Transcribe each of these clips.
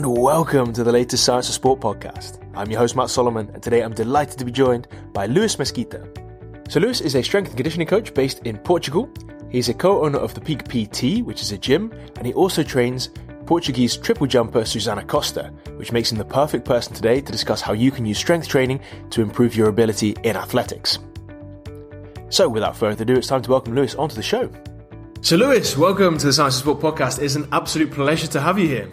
and welcome to the latest Science of Sport podcast. I'm your host, Matt Solomon, and today I'm delighted to be joined by Luis Mesquita. So, Luis is a strength and conditioning coach based in Portugal. He's a co owner of the Peak PT, which is a gym, and he also trains Portuguese triple jumper Susana Costa, which makes him the perfect person today to discuss how you can use strength training to improve your ability in athletics. So, without further ado, it's time to welcome Luis onto the show. So, Luis, welcome to the Science of Sport podcast. It's an absolute pleasure to have you here.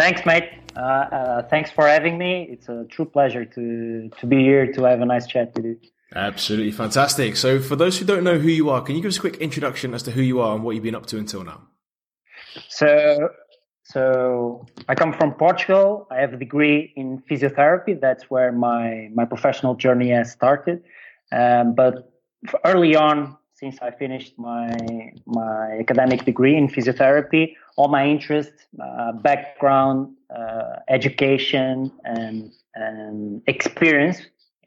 Thanks, mate. Uh, uh, thanks for having me. It's a true pleasure to to be here to have a nice chat with you. Absolutely fantastic. So, for those who don't know who you are, can you give us a quick introduction as to who you are and what you've been up to until now? So, so I come from Portugal. I have a degree in physiotherapy. That's where my my professional journey has started. Um, but early on, since I finished my my academic degree in physiotherapy, all my interest, uh, background, uh, education, and and experience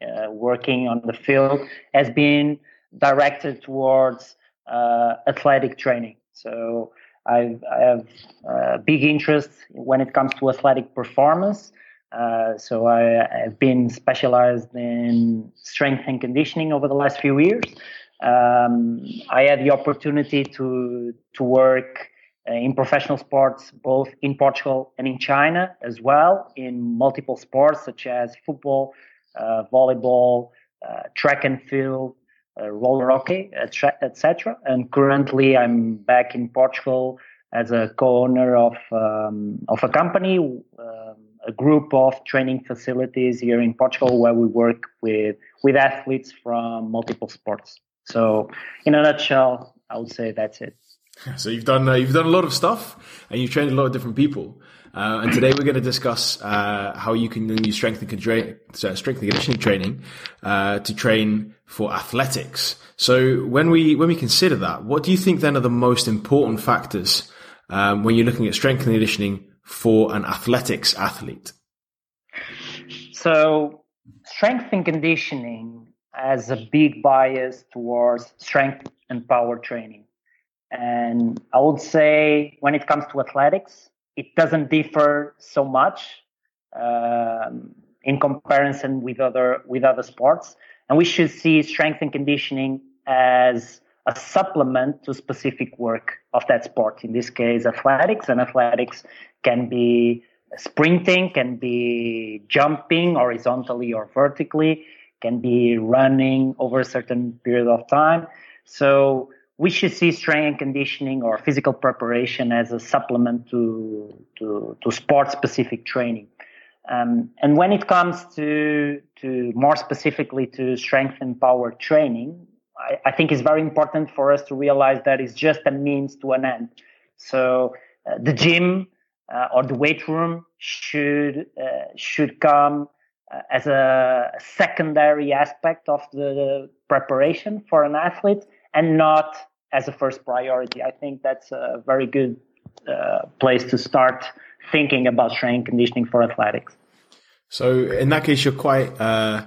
uh, working on the field has been directed towards uh, athletic training. So I've, I have a big interest when it comes to athletic performance. Uh, so I have been specialized in strength and conditioning over the last few years. Um, I had the opportunity to to work uh, in professional sports both in Portugal and in China as well in multiple sports such as football, uh, volleyball, uh, track and field, uh, roller hockey, etc. And currently, I'm back in Portugal as a co-owner of um, of a company. Um, a group of training facilities here in Portugal where we work with with athletes from multiple sports. So, in a nutshell, I would say that's it. So you've done uh, you've done a lot of stuff, and you've trained a lot of different people. Uh, and today we're going to discuss uh, how you can use strength and, contra- strength and conditioning training uh, to train for athletics. So when we when we consider that, what do you think then are the most important factors um, when you're looking at strength and conditioning for an athletics athlete? So strength and conditioning has a big bias towards strength and power training. And I would say when it comes to athletics, it doesn't differ so much um, in comparison with other with other sports. And we should see strength and conditioning as a supplement to specific work of that sport. In this case, athletics, and athletics can be sprinting, can be jumping horizontally or vertically, can be running over a certain period of time. So we should see strength and conditioning or physical preparation as a supplement to to, to sport specific training. Um, and when it comes to to more specifically to strength and power training, I, I, think it's very important for us to realize that it's just a means to an end. So uh, the gym uh, or the weight room should uh, should come as a secondary aspect of the preparation for an athlete and not as a first priority. I think that's a very good uh, place to start thinking about strength conditioning for athletics. So in that case, you're quite uh,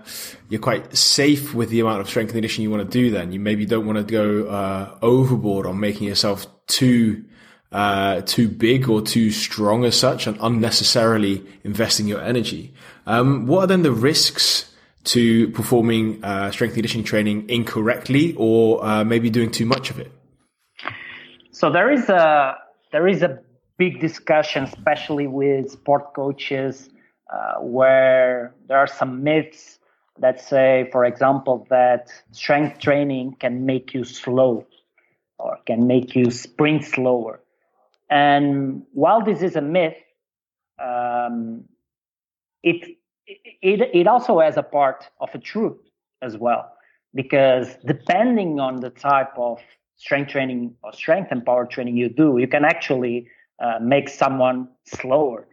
you're quite safe with the amount of strength conditioning you want to do. Then you maybe don't want to go uh, overboard on making yourself too uh, too big or too strong as such, and unnecessarily investing your energy. Um, what are then the risks to performing uh, strength conditioning training incorrectly, or uh, maybe doing too much of it? So there is a there is a big discussion, especially with sport coaches, uh, where there are some myths that say, for example, that strength training can make you slow or can make you sprint slower. And while this is a myth, um, it it, it also has a part of a truth as well, because depending on the type of strength training or strength and power training you do, you can actually uh, make someone slower.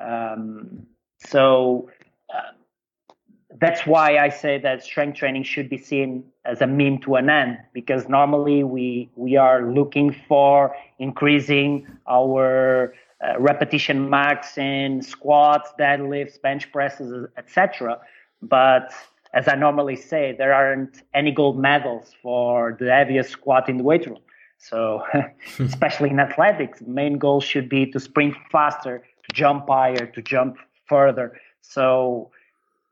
Um, so uh, that's why I say that strength training should be seen as a mean to an end, because normally we we are looking for increasing our uh, repetition max in squats, deadlifts, bench presses, etc. But as I normally say, there aren't any gold medals for the heaviest squat in the weight room. So, especially in athletics, the main goal should be to sprint faster, to jump higher, to jump further. So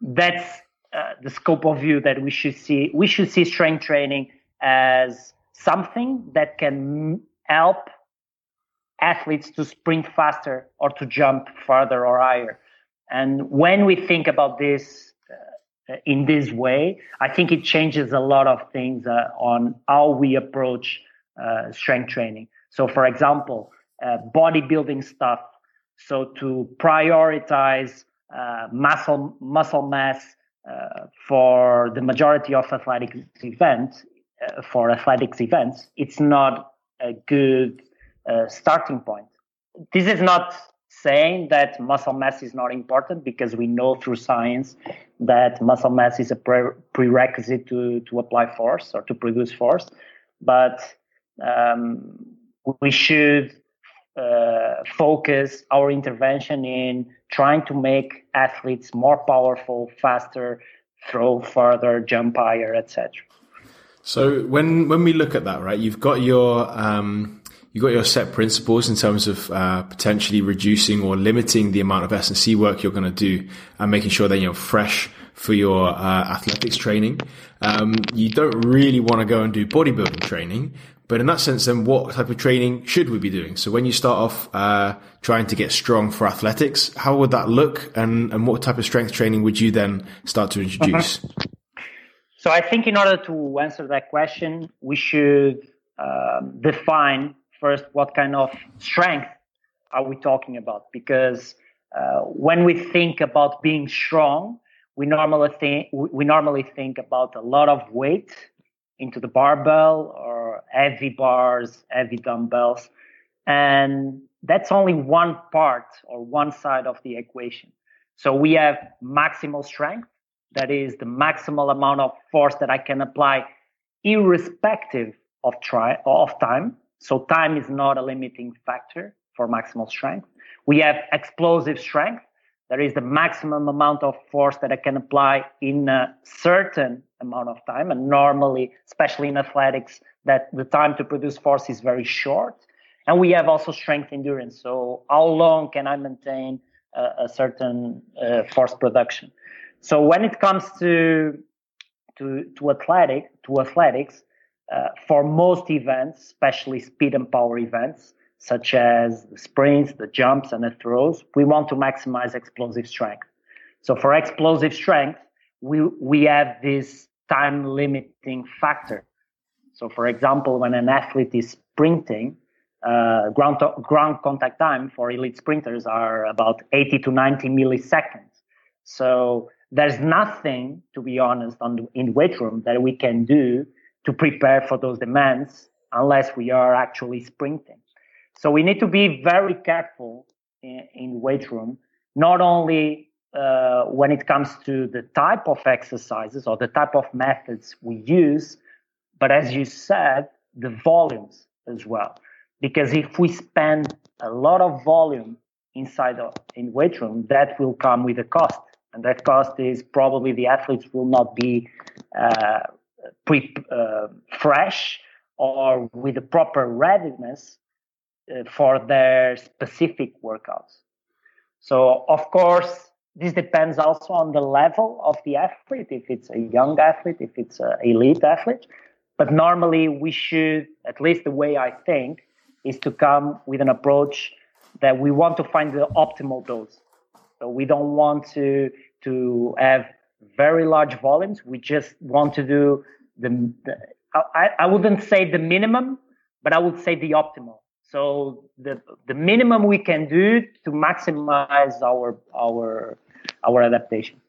that's uh, the scope of view that we should see. We should see strength training as something that can help athletes to sprint faster or to jump farther or higher. And when we think about this uh, in this way, I think it changes a lot of things uh, on how we approach uh, strength training. So, for example, uh, bodybuilding stuff. So to prioritize uh, muscle muscle mass uh, for the majority of athletic events, for athletics events, it's not a good starting point. This is not saying that muscle mass is not important because we know through science that muscle mass is a pre- prerequisite to, to apply force or to produce force. But um, we should uh, focus our intervention in trying to make athletes more powerful, faster, throw further, jump higher, etc. So when when we look at that, right, you've got your um, you've got your set principles in terms of uh, potentially reducing or limiting the amount of S and C work you're going to do, and making sure that you're fresh for your uh, athletics training. Um, you don't really want to go and do bodybuilding training, but in that sense, then what type of training should we be doing? So when you start off uh, trying to get strong for athletics, how would that look, and and what type of strength training would you then start to introduce? Uh-huh. So I think in order to answer that question, we should um, define first what kind of strength are we talking about, because uh, when we think about being strong, we normally think we normally think about a lot of weight into the barbell or heavy bars, heavy dumbbells. And that's only one part or one side of the equation. So we have maximal strength. That is the maximal amount of force that I can apply irrespective of try of time. So time is not a limiting factor for maximal strength. We have explosive strength. There is the maximum amount of force that I can apply in a certain amount of time. And normally, especially in athletics, that the time to produce force is very short. And we have also strength endurance. So how long can I maintain a, a certain uh, force production? So when it comes to to to athletic to athletics, uh, for most events, especially speed and power events, such as the sprints, the jumps, and the throws, we want to maximize explosive strength. So for explosive strength, we we have this time limiting factor. So, for example, when an athlete is sprinting, uh, ground, to- ground contact time for elite sprinters are about 80 to 90 milliseconds. So there's nothing, to be honest, on the, in weight room that we can do to prepare for those demands unless we are actually sprinting. So we need to be very careful in, in weight room, not only uh, when it comes to the type of exercises or the type of methods we use, but as you said, the volumes as well. Because if we spend a lot of volume inside of, in weight room, that will come with a cost. And that cost is probably the athletes will not be uh, pre, uh, fresh or with the proper readiness uh, for their specific workouts. So, of course, this depends also on the level of the athlete, if it's a young athlete, if it's an elite athlete. But normally, we should, at least the way I think, is to come with an approach that we want to find the optimal dose. So we don't want to to have very large volumes. We just want to do the, the I, I wouldn't say the minimum, but I would say the optimal. So the the minimum we can do to maximize our our our adaptation.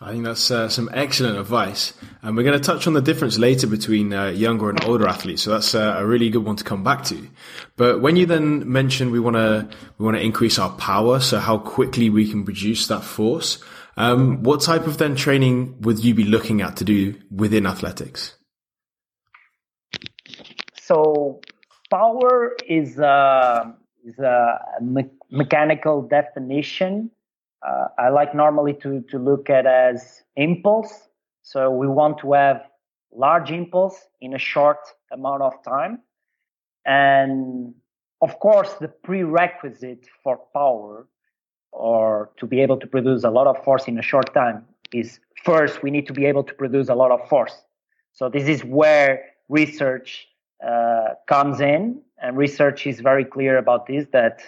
I think that's uh, some excellent advice, and we're going to touch on the difference later between uh, younger and older athletes. So that's uh, a really good one to come back to. But when you then mentioned we want to we want to increase our power, so how quickly we can produce that force, um, what type of then training would you be looking at to do within athletics? So power is a, is a me- mechanical definition. Uh, I like normally to, to look at as impulse. So we want to have large impulse in a short amount of time. And of course, the prerequisite for power or to be able to produce a lot of force in a short time is first we need to be able to produce a lot of force. So this is where research uh, comes in, and research is very clear about this that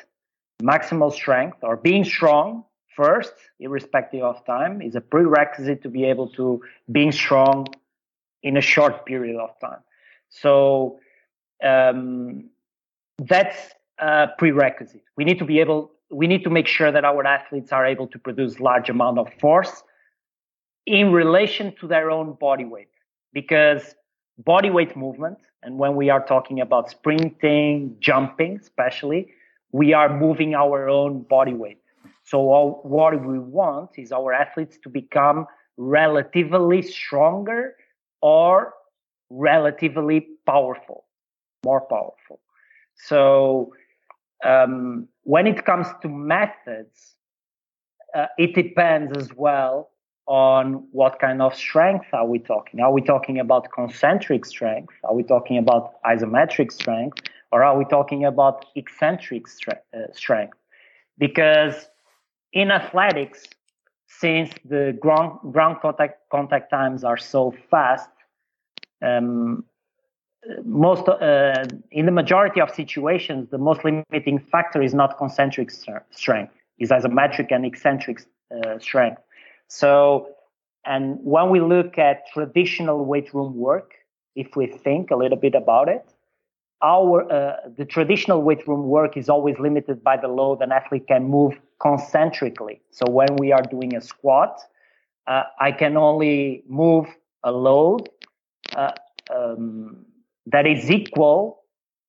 maximal strength or being strong first, irrespective of time, is a prerequisite to be able to being strong in a short period of time. So um, that's a prerequisite. We need to be able, we need to make sure that our athletes are able to produce large amount of force in relation to their own body weight, because body weight movement, and when we are talking about sprinting, jumping, especially, we are moving our own body weight. So all, what we want is our athletes to become relatively stronger or relatively powerful, more powerful. So um, when it comes to methods, uh, it depends as well on what kind of strength are we talking. Are we talking about concentric strength? Are we talking about isometric strength? Or are we talking about eccentric stre- uh, strength? Because in athletics, since the ground, ground contact, contact times are so fast, um, most uh, in the majority of situations, the most limiting factor is not concentric strength, is isometric and eccentric uh, strength. So, and when we look at traditional weight room work, if we think a little bit about it, our uh, the traditional weight room work is always limited by the load an athlete can move concentrically. So when we are doing a squat, uh, I can only move a load uh, um, that is equal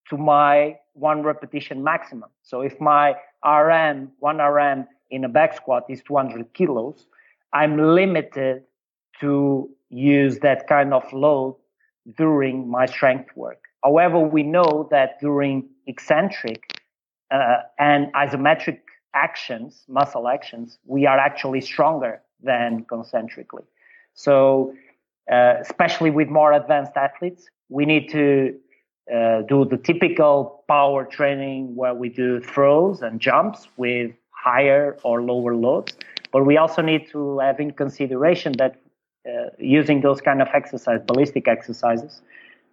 to my one repetition maximum. So if my RM, one RM in a back squat is 200 kilos, I'm limited to use that kind of load during my strength work. However, we know that during eccentric uh, and isometric actions, muscle actions, we are actually stronger than concentrically. So, uh, especially with more advanced athletes, we need to uh, do the typical power training where we do throws and jumps with higher or lower loads. But we also need to have in consideration that uh, using those kind of exercise, ballistic exercises,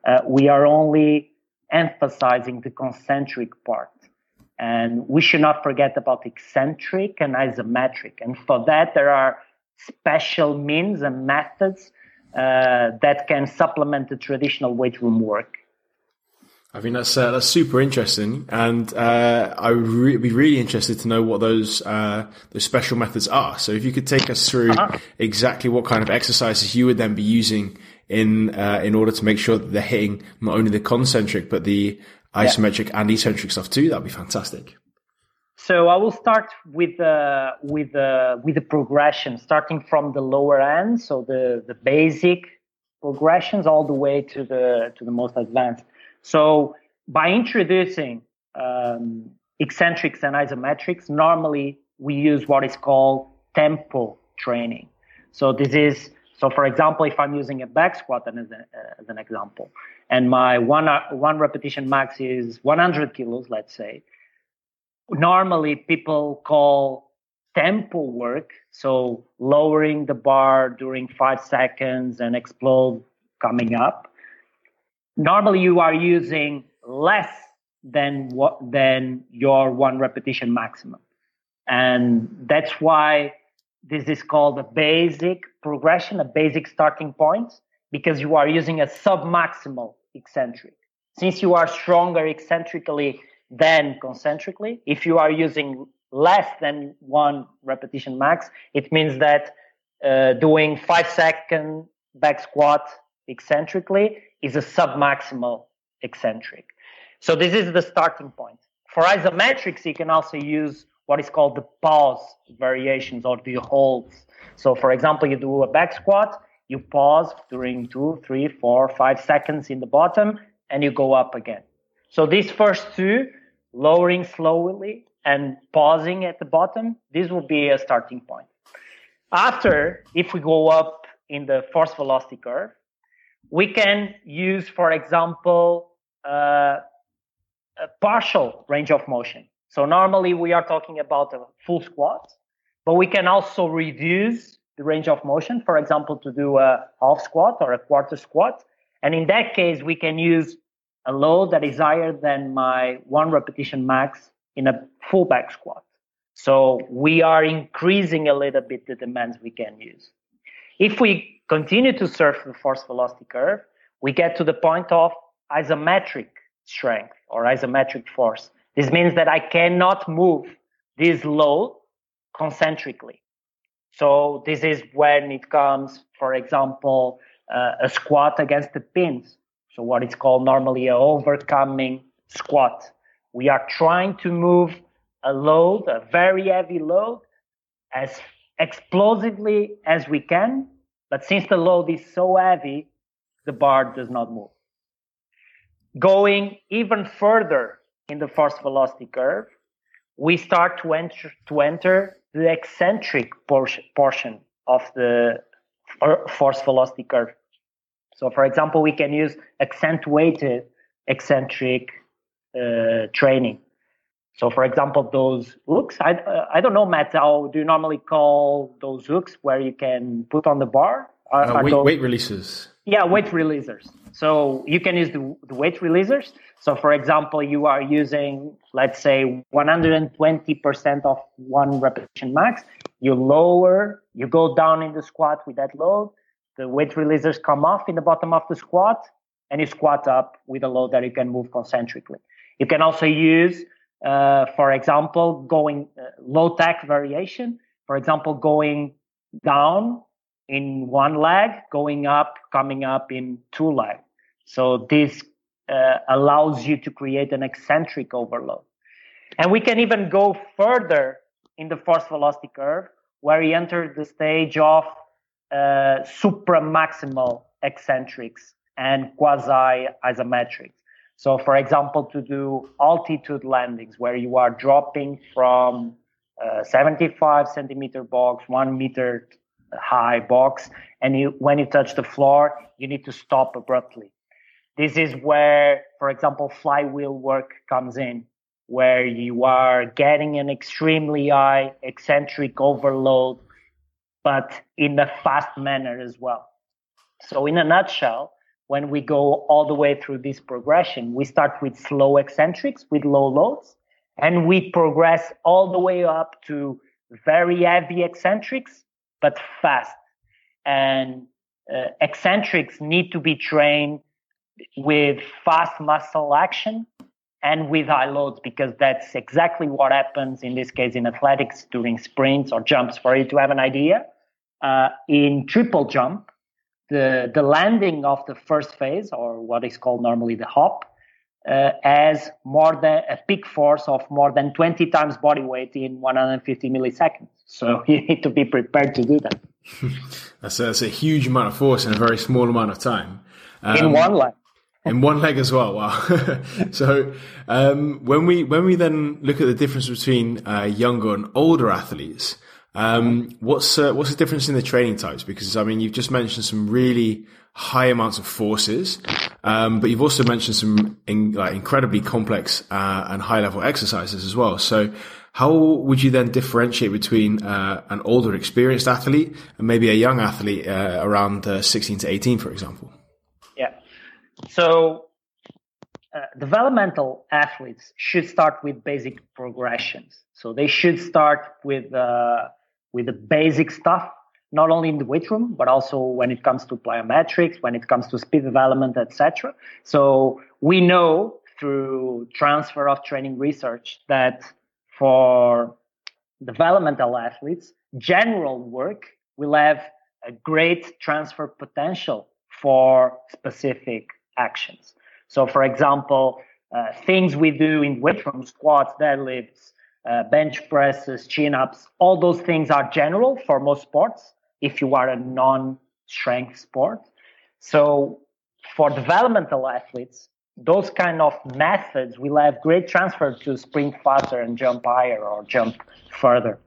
uh, we are only emphasizing the concentric part. And we should not forget about eccentric and isometric. And for that, there are special means and methods uh, that can supplement the traditional weight room work. I think that's uh, that's super interesting, and uh, I would re- be really interested to know what those uh, those special methods are. So, if you could take us through uh-huh. exactly what kind of exercises you would then be using in uh, in order to make sure that they're hitting not only the concentric but the isometric yeah. and eccentric stuff too, that'd be fantastic. So I will start with uh, with uh, with the progression, starting from the lower end, so the the basic progressions, all the way to the to the most advanced. So by introducing um, eccentrics and isometrics, normally we use what is called tempo training. So this is so, for example, if I'm using a back squat as, a, as an example, and my one one repetition max is 100 kilos, let's say, normally people call tempo work, so lowering the bar during five seconds and explode coming up. Normally you are using less than what than your one repetition maximum. And that's why this is called a basic progression, a basic starting point, because you are using a sub-maximal eccentric. Since you are stronger eccentrically than concentrically. If you are using less than one repetition max, it means that uh, doing five second back squat eccentrically is a submaximal eccentric. So this is the starting point. For isometrics, you can also use what is called the pause variations or the holds. So for example, you do a back squat, you pause during two, three, four, five seconds in the bottom, and you go up again. So these first two lowering slowly and pausing at the bottom, this will be a starting point. After, if we go up in the force velocity curve, we can use, for example, uh, a partial range of motion. So normally we are talking about a full squat, but we can also reduce the range of motion, for example, to do a half squat or a quarter squat. And in that case, we can use a load that is higher than my one repetition max in a full back squat. So we are increasing a little bit the demands we can use. If we continue to surf the force velocity curve, we get to the point of isometric strength or isometric force. This means that I cannot move this load concentrically. So this is when it comes, for example, uh, a squat against the pins. So what is called normally a overcoming squat. We are trying to move a load, a very heavy load, as explosively as we can. But since the load is so heavy, the bar does not move. Going even further in the force velocity curve, we start to enter, to enter the eccentric portion, portion of the uh, force velocity curve. So, for example, we can use accentuated eccentric uh, training. So, for example, those hooks, I, uh, I don't know, Matt, how do you normally call those hooks where you can put on the bar? Are, uh, weight, those, weight releases. Yeah, weight releasers. So you can use the, the weight releasers. So, for example, you are using, let's say, 120% of one repetition max. You lower, you go down in the squat with that load. The weight releasers come off in the bottom of the squat, and you squat up with a load that you can move concentrically. You can also use uh, for example, going uh, low tech variation, for example, going down in one leg, going up, coming up in two legs. So this uh, allows you to create an eccentric overload. And we can even go further in the force velocity curve where we enter the stage of uh, supramaximal eccentrics and quasi isometrics. So, for example, to do altitude landings where you are dropping from a 75 centimeter box, one meter high box, and you, when you touch the floor, you need to stop abruptly. This is where, for example, flywheel work comes in, where you are getting an extremely high eccentric overload, but in a fast manner as well. So, in a nutshell, when we go all the way through this progression, we start with slow eccentrics with low loads and we progress all the way up to very heavy eccentrics, but fast. And uh, eccentrics need to be trained with fast muscle action and with high loads because that's exactly what happens in this case in athletics during sprints or jumps. For you to have an idea, uh, in triple jump, the, the landing of the first phase, or what is called normally the hop, uh, has more than a peak force of more than 20 times body weight in 150 milliseconds. So you need to be prepared to do that. that's, a, that's a huge amount of force in a very small amount of time. Um, in one leg. in one leg as well. Wow. so um, when we when we then look at the difference between uh, younger and older athletes, um, what's uh, what's the difference in the training types? Because I mean, you've just mentioned some really high amounts of forces, um, but you've also mentioned some in, like incredibly complex uh, and high level exercises as well. So, how would you then differentiate between uh, an older, experienced athlete and maybe a young athlete uh, around uh, 16 to 18, for example? Yeah. So. Uh, developmental athletes should start with basic progressions. So they should start with with the basic stuff, not only in the weight room, but also when it comes to plyometrics, when it comes to speed development, etc. So we know through transfer of training research that for developmental athletes, general work will have a great transfer potential for specific actions. So, for example, uh, things we do in weight room, squats, deadlifts, uh, bench presses, chin ups, all those things are general for most sports if you are a non strength sport. So for developmental athletes, those kind of methods will have great transfer to sprint faster and jump higher or jump further.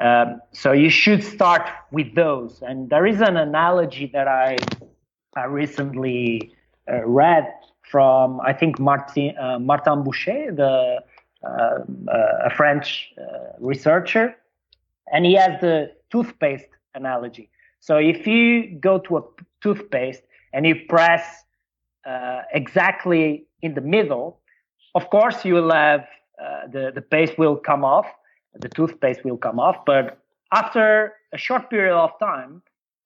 Um, so you should start with those. And there is an analogy that I, I recently uh, read from, I think, Martin, uh, Martin Buchheit, the a French uh, researcher, and he has the toothpaste analogy. So if you go to a toothpaste and you press uh, exactly in the middle, of course you will have uh, the the paste will come off, the toothpaste will come off, but after a short period of time,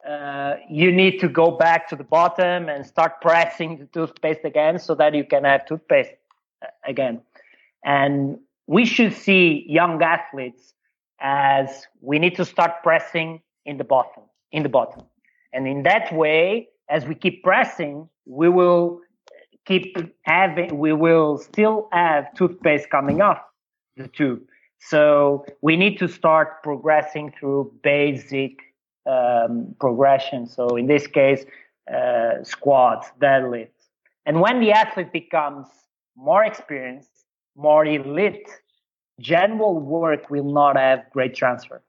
uh, you need to go back to the bottom and start pressing the toothpaste again so that you can have toothpaste uh, again. And we should see young athletes as we need to start pressing in the bottom, in the bottom. And in that way, as we keep pressing, we will keep having, we will still have toothpaste coming off the tube. So we need to start progressing through basic um, progression. So in this case, uh, squats, deadlifts. And when the athlete becomes more experienced, more elite, general work will not have great transfer.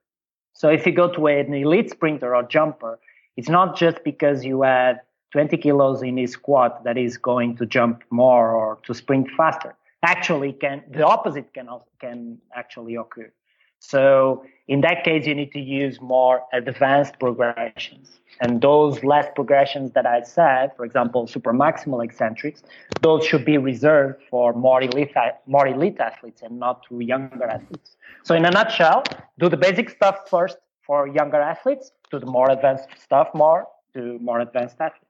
So if you go to an elite sprinter or jumper, it's not just because you have 20 kilos in his squat that is going to jump more or to sprint faster. Actually, can the opposite can can actually occur. So in that case, you need to use more advanced progressions. And those less progressions that I said, for example, supramaximal eccentrics, those should be reserved for more elite, more elite athletes and not to younger athletes. So in a nutshell, do the basic stuff first for younger athletes, do the more advanced stuff more to more advanced athletes.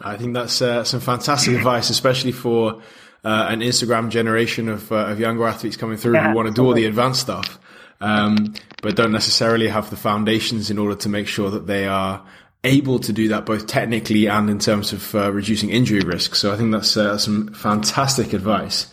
I think that's uh, some fantastic advice, especially for uh, an Instagram generation of, uh, of younger athletes coming through yeah, who want to do all the advanced stuff um, but don't necessarily have the foundations in order to make sure that they are able to do that both technically and in terms of uh, reducing injury risk. So I think that's uh, some fantastic advice.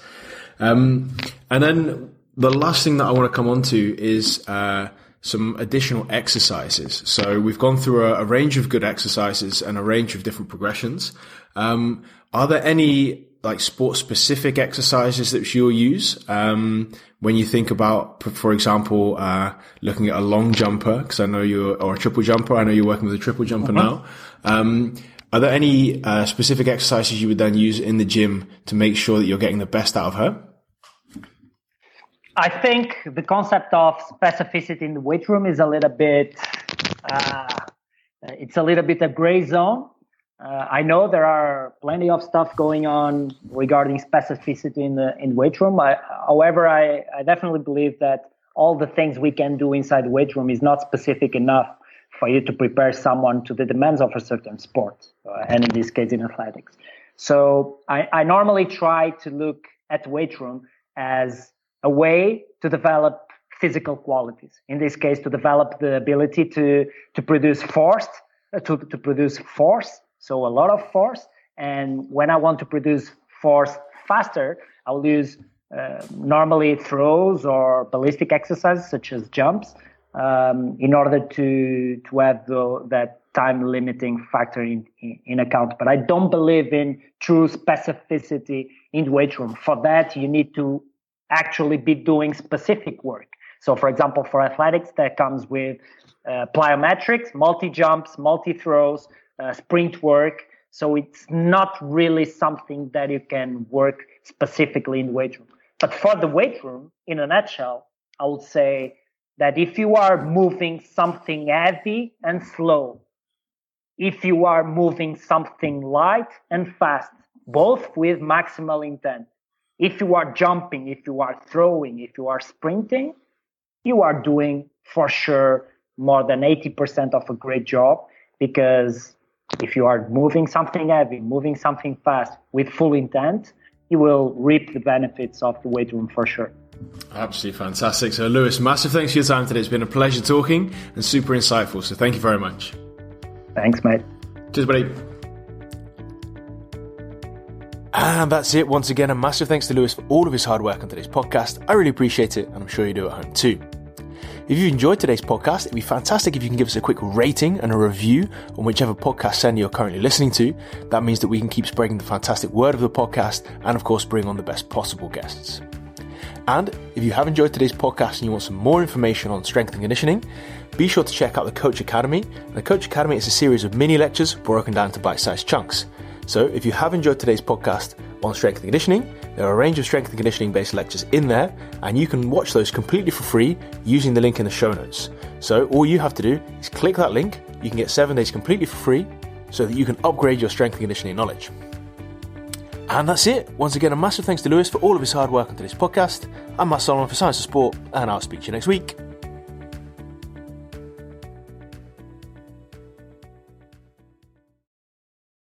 Um, and then the last thing that I want to come on to is uh, some additional exercises. So we've gone through a, a, range of good exercises and a range of different progressions. Um, are there any like sport specific exercises that you'll use um, when you think about, for example, uh, looking at a long jumper? Because I know you're or a triple jumper. I know you're working with a triple jumper uh-huh. now. Um, are there any uh, specific exercises you would then use in the gym to make sure that you're getting the best out of her? I think the concept of specificity in the weight room is a little bit, uh, it's a little bit a gray zone uh, I know there are plenty of stuff going on regarding specificity in the in weight room. I, however, I, I definitely believe that all the things we can do inside weight room is not specific enough for you to prepare someone to the demands of a certain sport, uh, and in this case, in athletics. So I, I normally try to look at weight room as a way to develop physical qualities. In this case, to develop the ability to to produce force, uh, to to produce force so a lot of force. And when I want to produce force faster, I'll use uh, normally throws or ballistic exercises such as jumps um, in order to to have the, that time limiting factor in, in, in account. But I don't believe in true specificity in the weight room. For that, you need to actually be doing specific work. So, for example, for athletics, that comes with uh, plyometrics, multi jumps, multi throws, uh, sprint work. So it's not really something that you can work specifically in the weight room. But for the weight room, in a nutshell, I would say that if you are moving something heavy and slow, if you are moving something light and fast, both with maximal intent, if you are jumping, if you are throwing, if you are sprinting, you are doing for sure more than 80% of a great job because if you are moving something heavy, moving something fast with full intent, you will reap the benefits of the weight room for sure. Absolutely fantastic. So, Luis, massive thanks for your time today. It's been a pleasure talking and super insightful. So, thank you very much. Thanks, mate. Cheers, buddy. And that's it. Once again, a massive thanks to Luis for all of his hard work on today's podcast. I really appreciate it, and I'm sure you do at home too. If you've enjoyed today's podcast, it'd be fantastic if you can give us a quick rating and a review on whichever podcast sender you're currently listening to. That means that we can keep spreading the fantastic word of the podcast and, of course, bring on the best possible guests. And if you have enjoyed today's podcast and you want some more information on strength and conditioning, be sure to check out the Coach Academy. The Coach Academy is a series of mini lectures broken down to bite sized chunks. So, if you have enjoyed today's podcast on strength and conditioning, there are a range of strength and conditioning based lectures in there, and you can watch those completely for free using the link in the show notes. So, all you have to do is click that link. You can get seven days completely for free so that you can upgrade your strength and conditioning knowledge. And that's it. Once again, a massive thanks to Luis for all of his hard work on today's podcast. I'm Matt Solomon for Science of Sport, and I'll speak to you next week.